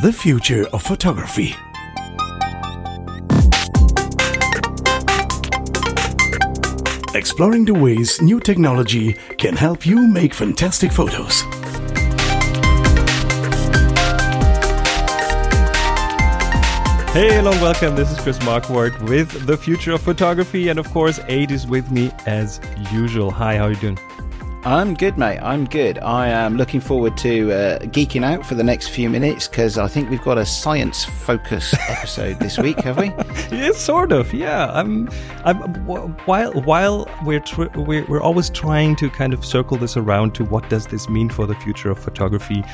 The future of photography. Exploring the ways new technology can help you make fantastic photos. Hey, hello, welcome. This is Chris Marquardt with the future of photography, and of course, Aid is with me as usual. Hi, how are you doing? I'm good, mate. I'm good. I am looking forward to uh, geeking out for the next few minutes because I think we've got a science focus episode this week, have we? yeah, sort of. Yeah. I'm. I'm. While while we're tr- we're we're always trying to kind of circle this around to what does this mean for the future of photography.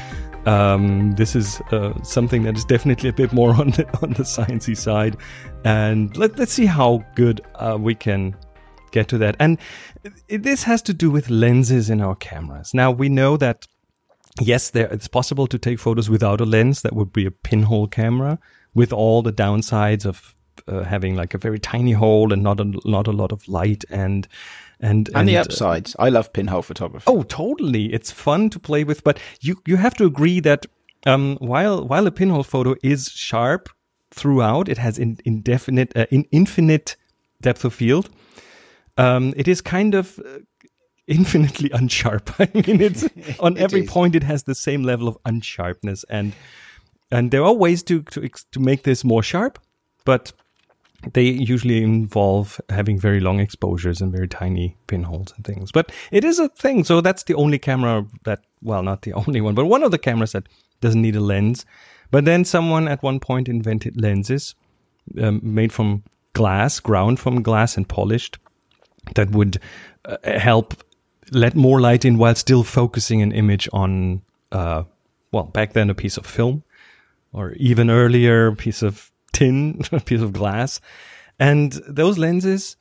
Um, this is uh, something that is definitely a bit more on the on the sciencey side, and let, let's see how good uh, we can get to that. And this has to do with lenses in our cameras. Now we know that yes, there it's possible to take photos without a lens. That would be a pinhole camera with all the downsides of uh, having like a very tiny hole and not a not a lot of light and and, and, and the uh, upsides. Uh, I love pinhole photography. Oh, totally! It's fun to play with, but you you have to agree that um, while while a pinhole photo is sharp throughout, it has in, indefinite, uh, in infinite depth of field. Um, it is kind of uh, infinitely unsharp. I mean, it's on every point it has the same level of unsharpness, and and there are ways to to to make this more sharp, but they usually involve having very long exposures and very tiny pinholes and things. But it is a thing. So that's the only camera that, well, not the only one, but one of the cameras that doesn't need a lens. But then someone at one point invented lenses um, made from glass, ground from glass and polished that would uh, help let more light in while still focusing an image on, uh, well, back then a piece of film or even earlier a piece of tin, a piece of glass. And those lenses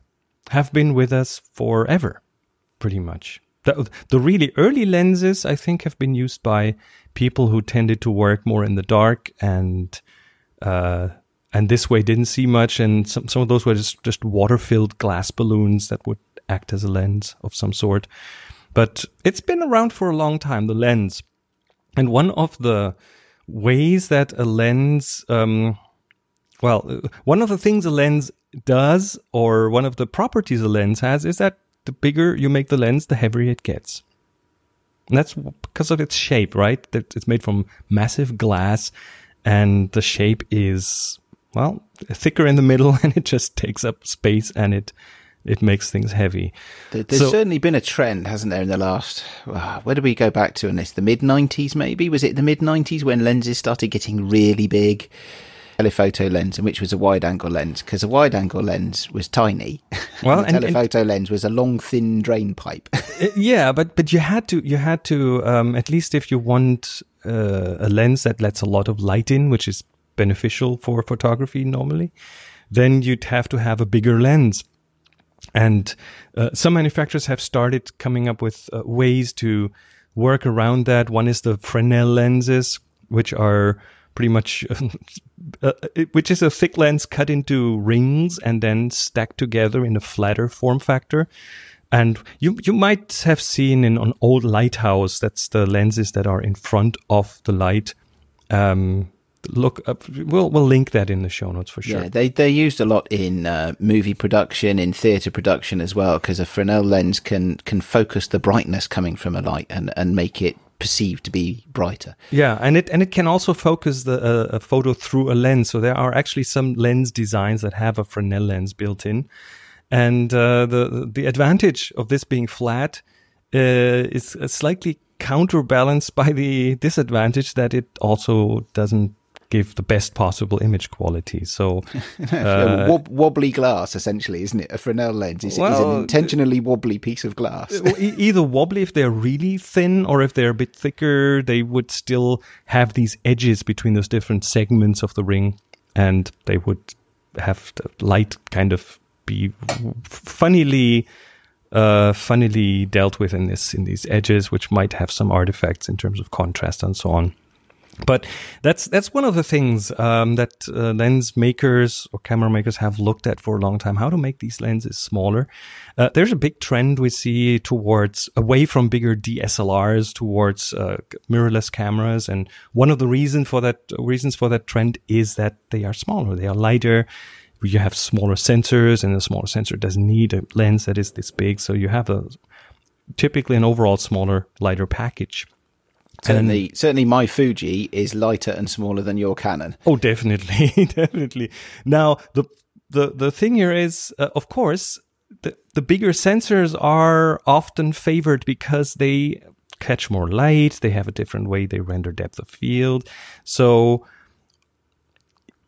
have been with us forever, pretty much. The, the really early lenses, I think, have been used by people who tended to work more in the dark and uh, and this way didn't see much. And some, some of those were just, just water filled glass balloons that would act as a lens of some sort. But it's been around for a long time, the lens. And one of the ways that a lens um, well, one of the things a lens does, or one of the properties a lens has, is that the bigger you make the lens, the heavier it gets. And that's because of its shape, right? That it's made from massive glass, and the shape is well thicker in the middle, and it just takes up space, and it it makes things heavy. There's so, certainly been a trend, hasn't there, in the last, uh, where do we go back to in this? The mid 90s, maybe? Was it the mid 90s when lenses started getting really big? telephoto lens and which was a wide angle lens because a wide angle lens was tiny. Well, and, telephoto and, lens was a long, thin drain pipe. Uh, yeah, but but you had to you had to um, at least if you want uh, a lens that lets a lot of light in, which is beneficial for photography normally, then you'd have to have a bigger lens. And uh, some manufacturers have started coming up with uh, ways to work around that. One is the Fresnel lenses, which are pretty much, uh, which is a thick lens cut into rings and then stacked together in a flatter form factor. And you you might have seen in an old lighthouse that's the lenses that are in front of the light. Um, look up. We'll we'll link that in the show notes for sure. Yeah, they they're used a lot in uh, movie production, in theatre production as well, because a Fresnel lens can can focus the brightness coming from a light and and make it perceived to be brighter. Yeah, and it and it can also focus the uh, a photo through a lens. So there are actually some lens designs that have a Fresnel lens built in, and uh, the the advantage of this being flat uh, is slightly counterbalanced by the disadvantage that it also doesn't give the best possible image quality. So, uh, Wob- wobbly glass, essentially, isn't it? A Fresnel lens is, well, is an intentionally wobbly piece of glass. either wobbly if they're really thin, or if they're a bit thicker, they would still have these edges between those different segments of the ring, and they would have the light kind of be funnily. Uh, funnily dealt with in this in these edges, which might have some artifacts in terms of contrast and so on. But that's that's one of the things um, that uh, lens makers or camera makers have looked at for a long time: how to make these lenses smaller. Uh, there's a big trend we see towards away from bigger DSLRs towards uh, mirrorless cameras, and one of the reasons for that reasons for that trend is that they are smaller, they are lighter. You have smaller sensors, and a smaller sensor doesn't need a lens that is this big, so you have a typically an overall smaller, lighter package. Certainly, and, certainly, my Fuji is lighter and smaller than your Canon. Oh, definitely, definitely. Now, the the the thing here is, uh, of course, the the bigger sensors are often favored because they catch more light. They have a different way they render depth of field. So,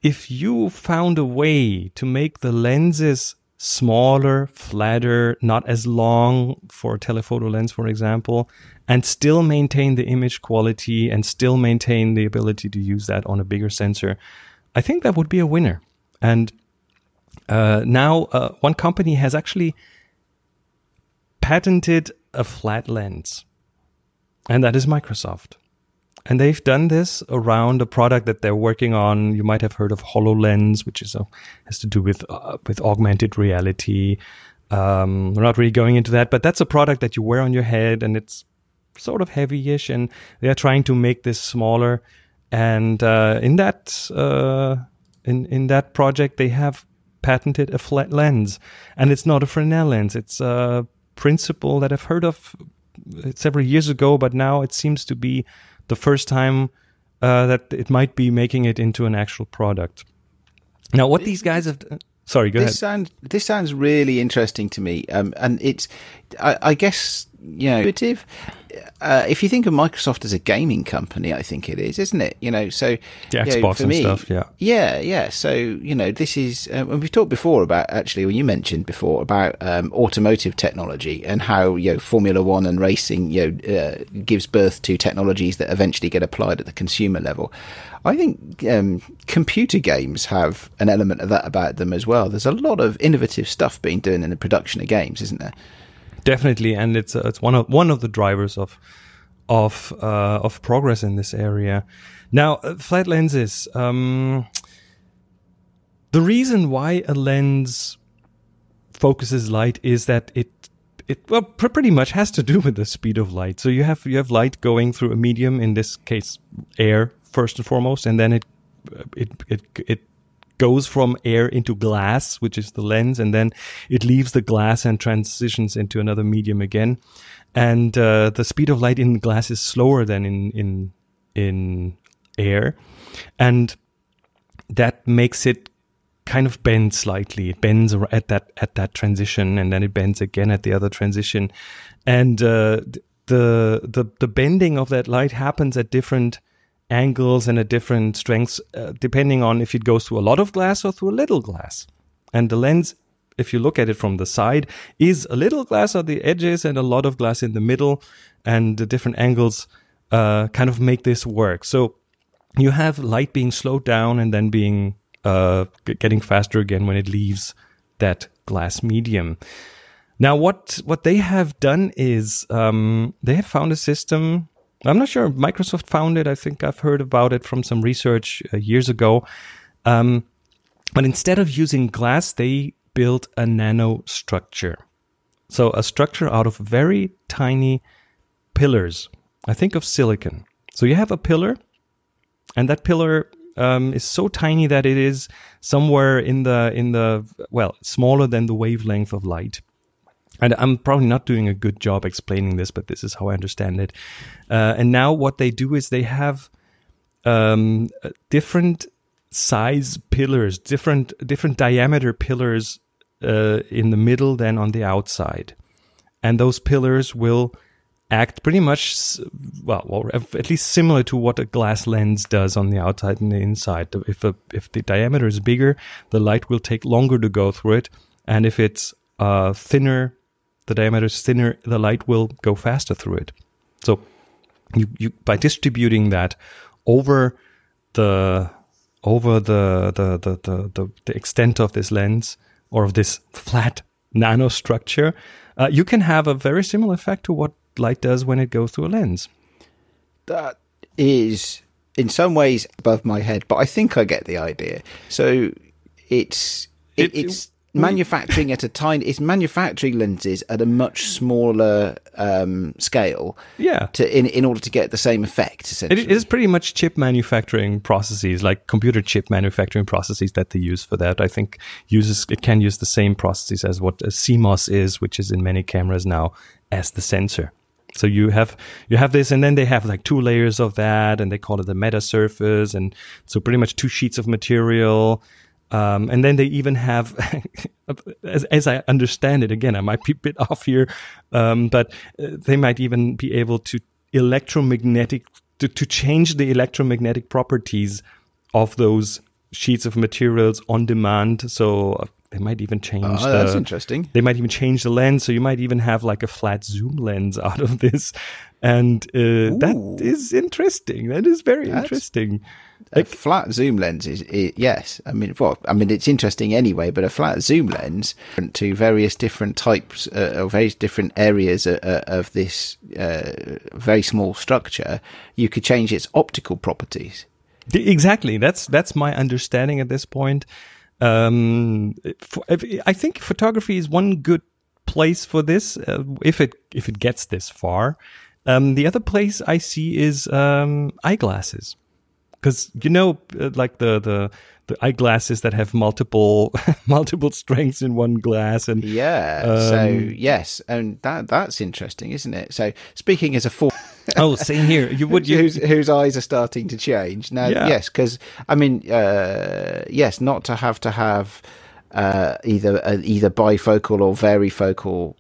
if you found a way to make the lenses smaller, flatter, not as long for a telephoto lens, for example, and still maintain the image quality and still maintain the ability to use that on a bigger sensor, I think that would be a winner. And uh, now, uh, one company has actually patented a flat lens, and that is Microsoft. And they've done this around a product that they're working on. You might have heard of HoloLens, which is a, has to do with uh, with augmented reality. Um, we're not really going into that, but that's a product that you wear on your head, and it's sort of heavy-ish. And they are trying to make this smaller. And uh, in that uh, in in that project, they have patented a flat lens, and it's not a Fresnel lens. It's a principle that I've heard of several years ago, but now it seems to be the first time uh, that it might be making it into an actual product. Now, what these guys have. Sorry, go this ahead. Sound, this sounds really interesting to me, um, and it's, I, I guess, you know, intuitive uh, if you think of Microsoft as a gaming company, I think it is, isn't it? You know, so the Xbox know, and me, stuff, yeah, yeah, yeah. So you know, this is, uh, and we've talked before about actually when you mentioned before about um, automotive technology and how you know Formula One and racing, you know, uh, gives birth to technologies that eventually get applied at the consumer level. I think um, computer games have an element of that about them as well. There's a lot of innovative stuff being done in the production of games, isn't there? Definitely, and it's uh, it's one of one of the drivers of of uh, of progress in this area. Now, uh, flat lenses. Um, the reason why a lens focuses light is that it it well pr- pretty much has to do with the speed of light. So you have you have light going through a medium, in this case, air first and foremost, and then it it it it goes from air into glass, which is the lens, and then it leaves the glass and transitions into another medium again. And uh, the speed of light in glass is slower than in in in air, and that makes it kind of bend slightly. It bends at that at that transition, and then it bends again at the other transition, and uh, the the the bending of that light happens at different angles and a different strengths, uh, depending on if it goes through a lot of glass or through a little glass. And the lens, if you look at it from the side, is a little glass on the edges and a lot of glass in the middle. And the different angles uh, kind of make this work. So you have light being slowed down and then being uh, getting faster again when it leaves that glass medium. Now, what what they have done is um, they have found a system I'm not sure Microsoft found it. I think I've heard about it from some research uh, years ago. Um, but instead of using glass, they built a nano structure. So a structure out of very tiny pillars. I think of silicon. So you have a pillar, and that pillar um, is so tiny that it is somewhere in the in the well smaller than the wavelength of light and I'm probably not doing a good job explaining this, but this is how I understand it. Uh, and now what they do is they have um, different size pillars, different different diameter pillars uh, in the middle than on the outside, and those pillars will act pretty much well, at least similar to what a glass lens does on the outside and the inside. If a, if the diameter is bigger, the light will take longer to go through it, and if it's uh, thinner the diameter is thinner, the light will go faster through it. So you, you by distributing that over the over the the, the the, the, the extent of this lens or of this flat nanostructure, uh, you can have a very similar effect to what light does when it goes through a lens. That is in some ways above my head, but I think I get the idea. So it's it, It- it's manufacturing at a tiny. It's manufacturing lenses at a much smaller um, scale. Yeah. To in in order to get the same effect, essentially. It is pretty much chip manufacturing processes, like computer chip manufacturing processes that they use for that. I think uses it can use the same processes as what a CMOS is, which is in many cameras now as the sensor. So you have you have this, and then they have like two layers of that, and they call it the meta surface, and so pretty much two sheets of material. Um, and then they even have, as, as I understand it, again, I might be a bit off here, um, but uh, they might even be able to electromagnetic to, to change the electromagnetic properties of those sheets of materials on demand. So uh, they might even change. Oh, the, that's interesting. They might even change the lens, so you might even have like a flat zoom lens out of this, and uh, that is interesting. That is very interesting. a flat zoom lens is i yes. I mean, well, I mean, it's interesting anyway. But a flat zoom lens to various different types uh, or various different areas uh, uh, of this uh, very small structure, you could change its optical properties. Exactly. That's that's my understanding at this point. Um, I think photography is one good place for this uh, if it if it gets this far. Um, the other place I see is um, eyeglasses, because you know, uh, like the the the eyeglasses that have multiple multiple strengths in one glass, and Yeah. so Um, yes, and that that's interesting, isn't it? So speaking as a four. Oh, same here. You would you whose, whose eyes are starting to change now. Yeah. Yes, because I mean, uh, yes, not to have to have uh, either uh, either bifocal or varifocal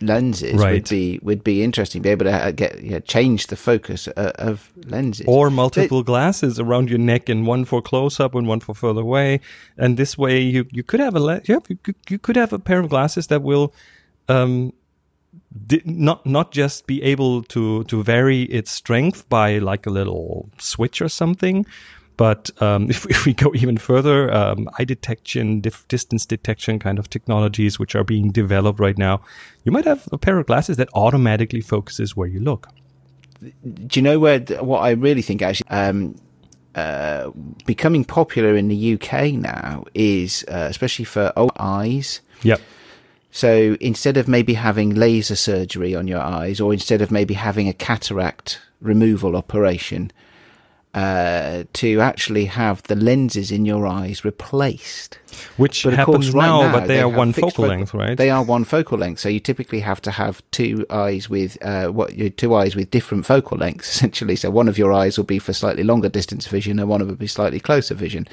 lenses would be would be interesting. Be able to uh, get yeah, change the focus uh, of lenses or multiple glasses around your neck and one for close up and one for further away and this way you you could have a le- yeah, you, could, you could have a pair of glasses that will um not not just be able to to vary its strength by like a little switch or something but um, if, if we go even further, um, eye detection, distance detection kind of technologies, which are being developed right now, you might have a pair of glasses that automatically focuses where you look. do you know where what I really think actually um, uh, becoming popular in the UK now is uh, especially for old eyes. Yep. So instead of maybe having laser surgery on your eyes, or instead of maybe having a cataract removal operation, uh, to actually have the lenses in your eyes replaced. Which But happens course, right now, now but they, are one focal length, right? They are one focal length, so you typically have to have two eyes with uh, what your two eyes with different focal lengths, essentially. So one of your eyes will be for slightly longer distance vision, and one of them will be slightly closer vision.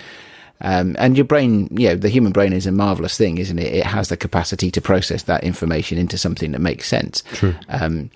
Um, and your brain, you know, the human brain is a marvelous thing, isn't it? It has the capacity to process that information into something that makes sense. True. Um,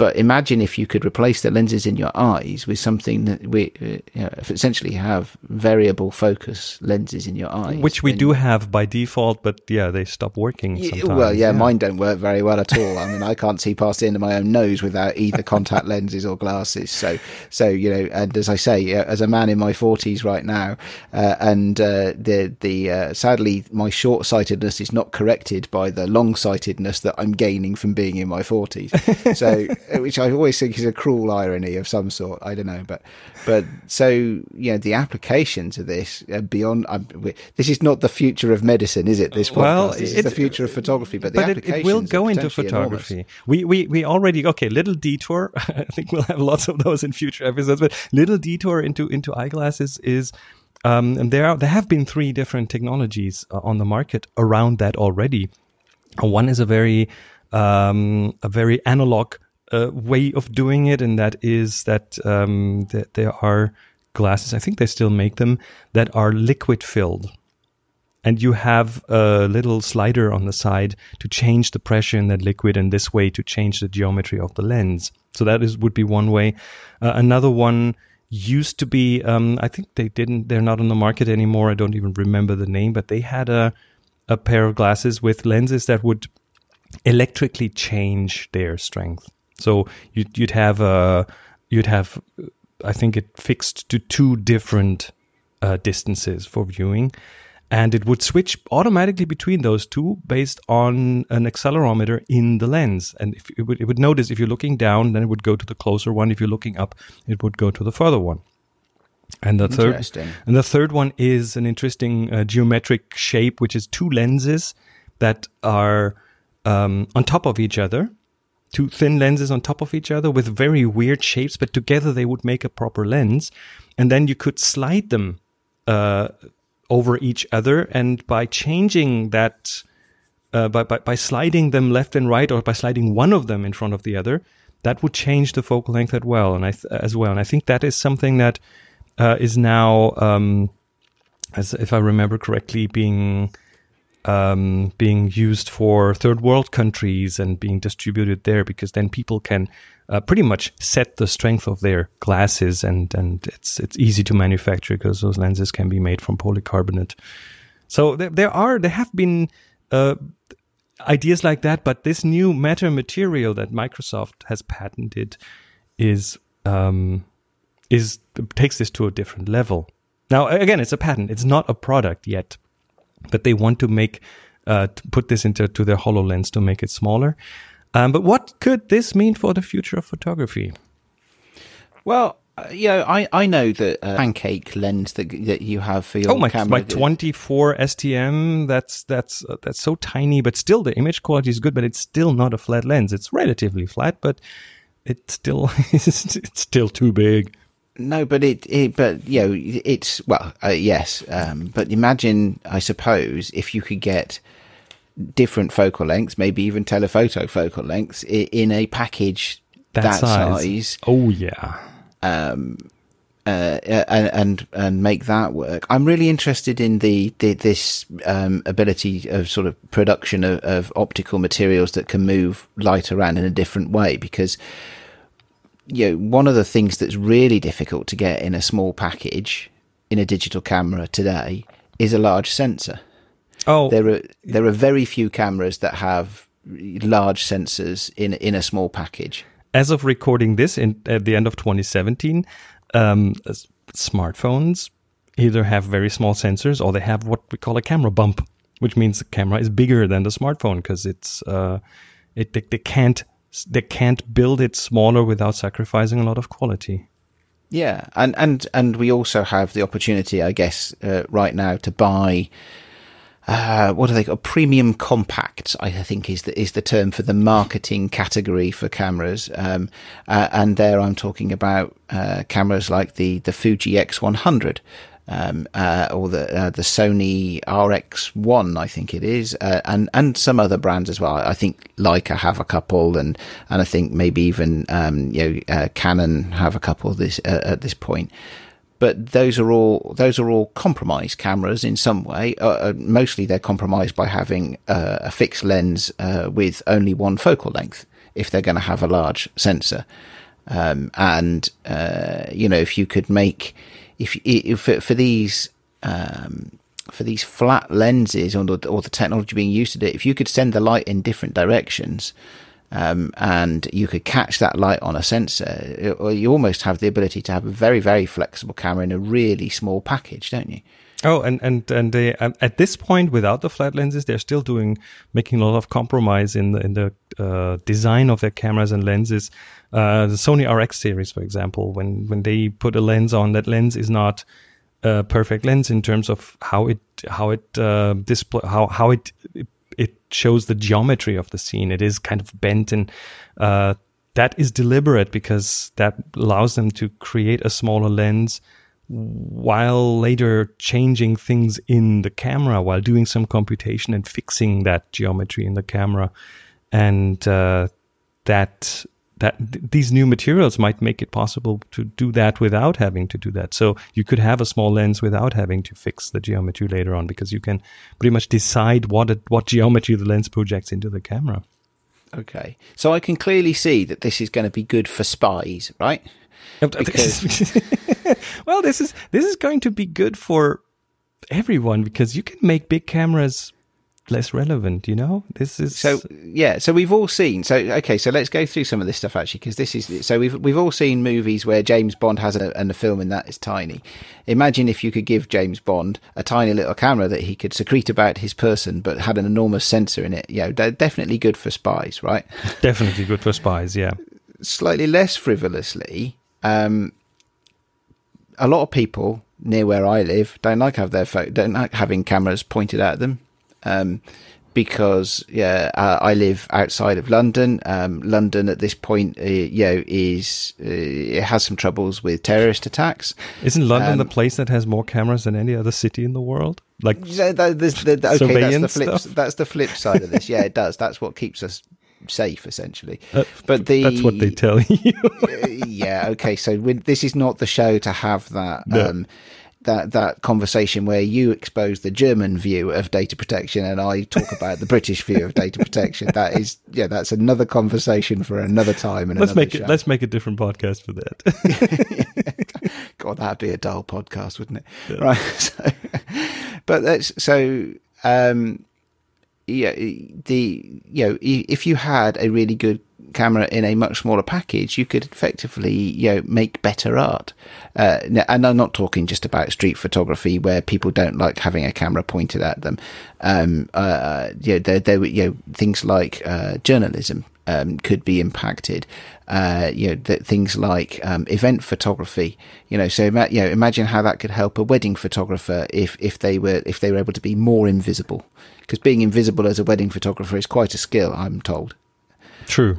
but imagine if you could replace the lenses in your eyes with something that we, uh, you know, essentially have variable focus lenses in your eyes, Which we do have by default, but yeah, they stop working Yeah, sometimes. well, yeah, mine don't work very well at all. I mean, I can't see past the end of my own nose without either contact lenses or glasses. So, so you know, and as I say, as a man in my forties right now, uh, and uh, the the uh, sadly, my short sightedness is not corrected by the long sightedness that I'm gaining from being in my forties. So, which I always think is a cruel irony of some sort. I don't know, but but so you know, the applications of this uh, beyond. Um, this is not the future of medicine, is it? This podcast. Well, this is the future of photography, but the but it, it will go into enormous. photography. We, we we already okay. Little detour. I think we'll have lots of those in future episodes. But little detour into into eyeglasses is. Um, and there are, there have been three different technologies uh, on the market around that already. One is a very um, a very analog uh, way of doing it, and that is that, um, there are glasses. I think they still make them that are liquid filled. And you have a little slider on the side to change the pressure in that liquid and this way to change the geometry of the lens. So that is would be one way. Uh, another one used to be um, i think they didn't they're not on the market anymore. I don't even remember the name but they had a a pair of glasses with lenses that would electrically change their strength so you'd, you'd have a you'd have i think it fixed to two different uh, distances for viewing and it would switch automatically between those two based on an accelerometer in the lens. And if it would, it would notice if you're looking down, then it would go to the closer one. If you're looking up, it would go to the further one. And the third, and the third one is an interesting uh, geometric shape, which is two lenses that are um, on top of each other, two thin lenses on top of each other with very weird shapes, but together they would make a proper lens. And then you could slide them uh, over each other, and by changing that, uh, by, by by sliding them left and right, or by sliding one of them in front of the other, that would change the focal length as well. And I th- as well, and I think that is something that uh, is now, um, as if I remember correctly, being um, being used for third world countries and being distributed there because then people can uh, pretty much set the strength of their glasses and and it's it's easy to manufacture because those lenses can be made from polycarbonate. So there, there are there have been uh, ideas like that, but this new meta material that Microsoft has patented is um, is takes this to a different level. Now again, it's a patent; it's not a product yet but they want to make uh, to put this into to their HoloLens to make it smaller. Um, but what could this mean for the future of photography? Well, uh, you know, I, I know that uh, pancake lens that that you have for your Oh my! camera. My 24 STM. That's that's uh, that's so tiny, but still the image quality is good. But it's still not a flat lens. It's relatively flat, but it still it's still too big. No, but it, it but you know, it's well, uh, yes. Um, but imagine, I suppose, if you could get different focal lengths, maybe even telephoto focal lengths, i- in a package That, that, size. size, Oh yeah. um, uh, and and and make that work. I'm really interested in the, the this um, ability of sort of production of, of optical materials that can move light around in a different way because you know one of the things that's really difficult to get in a small package in a digital camera today is a large sensor. Oh, There are there are very few cameras that have large sensors in in a small package. as of recording this in at the end of 2017, um, smartphones either have very small sensors or they have what we call a camera bump, which means the camera is bigger than the smartphone because it's uh, it they, they can't they can't build it smaller without sacrificing a lot of quality. Yeah, and and and we also have the opportunity, I guess, uh, right now to buy. Uh, what are they called? premium compacts? I think is the is the term for the marketing category for cameras. Um, uh, and there, I'm talking about uh, cameras like the the Fuji X100. Um, uh, or the uh, the Sony RX1, I think it is, uh, and and some other brands as well. I think Leica have a couple, and and I think maybe even um, you know uh, Canon have a couple this uh, at this point but those are all those are all compromised cameras in some way. Uh, mostly, they're compromised by having a fixed lens with only one focal length if they're going to have a large sensor. Um, and you know, if you could make if, if for, for these um, for these flat lenses or the, or the technology being used to it, if you could send the light in different directions, um, and you could catch that light on a sensor, you almost have the ability to have a very, very flexible camera in a really small package, don't you? Oh, and and and they um, at this point, without the flat lenses, they're still doing making a lot of compromise in the in the uh, design of their cameras and lenses. Uh, the Sony RX series, for example, when when they put a lens on, that lens is not a perfect lens in terms of how it how it uh, display how how it it shows the geometry of the scene. It is kind of bent and uh, that is deliberate because that allows them to create a smaller lens while later changing things in the camera while doing some computation and fixing that geometry in the camera and uh, that that th- these new materials might make it possible to do that without having to do that so you could have a small lens without having to fix the geometry later on because you can pretty much decide what it, what geometry the lens projects into the camera Okay. So I can clearly see that this is going to be good for spies, right? well, this is this is going to be good for everyone because you can make big cameras less relevant. You know, this is So yeah, so we've all seen. So okay, so let's go through some of this stuff actually, because this is so we've we've all seen movies where James Bond has a and the film in that is tiny. Imagine if you could give James Bond a tiny little camera that he could secrete about his person, but had an enormous sensor in it. You know, they're definitely good for spies, right? definitely good for spies. Yeah, Slightly less frivolously. Um, a lot of people near where I live don't like have their don't like having cameras pointed at them. Um, because yeah, uh, I live outside of London. Um, London at this point, uh, you know, is uh, it has some troubles with terrorist attacks. Isn't London Um, the place that has more cameras than any other city in the world? Like, So that, okay, that's the flip. stuff? That's the flip side of this. Yeah, it does. That's what keeps us safe, essentially. uh, But the that's what they tell you. Uh, yeah, okay. So we this is not the show to have that. No. Um, that that conversation where you expose the German view of data protection and I talk about the British view of data protection. That is, yeah, that's another conversation for another time. And let's another make show. it. Let's make a different podcast for that. God, that'd be a dull podcast, wouldn't it? Right. So, but that's so. Um, yeah, the you know, if you had a really good camera in a much smaller package, you could effectively you know make better art. Uh, and I'm not talking just about street photography where people don't like having a camera pointed at them. Um, uh, you know, there, there, were, you know, things like uh, journalism um, could be impacted. Uh, you know, th- things like um, event photography. You know, so ima- you know, imagine how that could help a wedding photographer if if they were if they were able to be more invisible. Because being invisible as a wedding photographer is quite a skill, I'm told. True.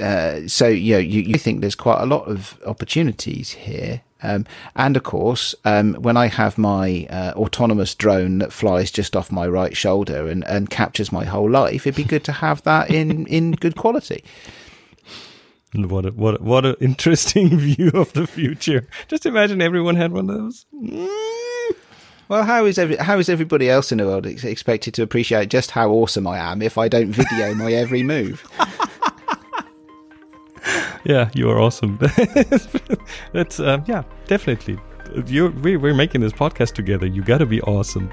Uh, so you know, you, you think there's quite a lot of opportunities here. Um, and of course, um, when I have my uh, autonomous drone that flies just off my right shoulder and, and captures my whole life, it'd be good to have that in, in good quality. What a, what a, what an interesting view of the future. Just imagine everyone had one of those. Well, how is every, how is everybody else in the world ex- expected to appreciate just how awesome I am if I don't video my every move? Yeah, you are awesome. That's uh, yeah, definitely. You we we're making this podcast together. You got to be awesome.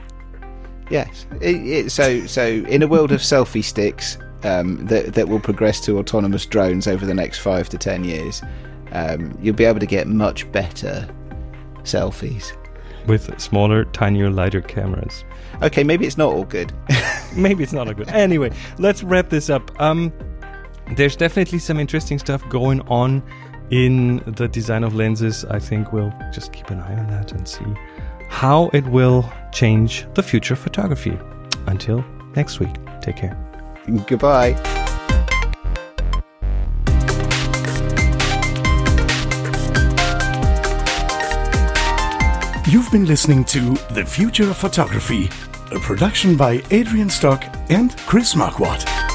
Yes. It, it, so so in a world of selfie sticks um, that that will progress to autonomous drones over the next five to ten years, um, you'll be able to get much better selfies. with smaller, tinier, lighter cameras. Okay, maybe it's not all good. Maybe it's not a good. Anyway, let's wrap this up. Um, there's definitely some interesting stuff going on in the design of lenses. I think we'll just keep an eye on that and see how it will change the future of photography. Until next week, take care. Goodbye. You've been listening to The Future of Photography, a production by Adrian Stock and Chris Marquardt.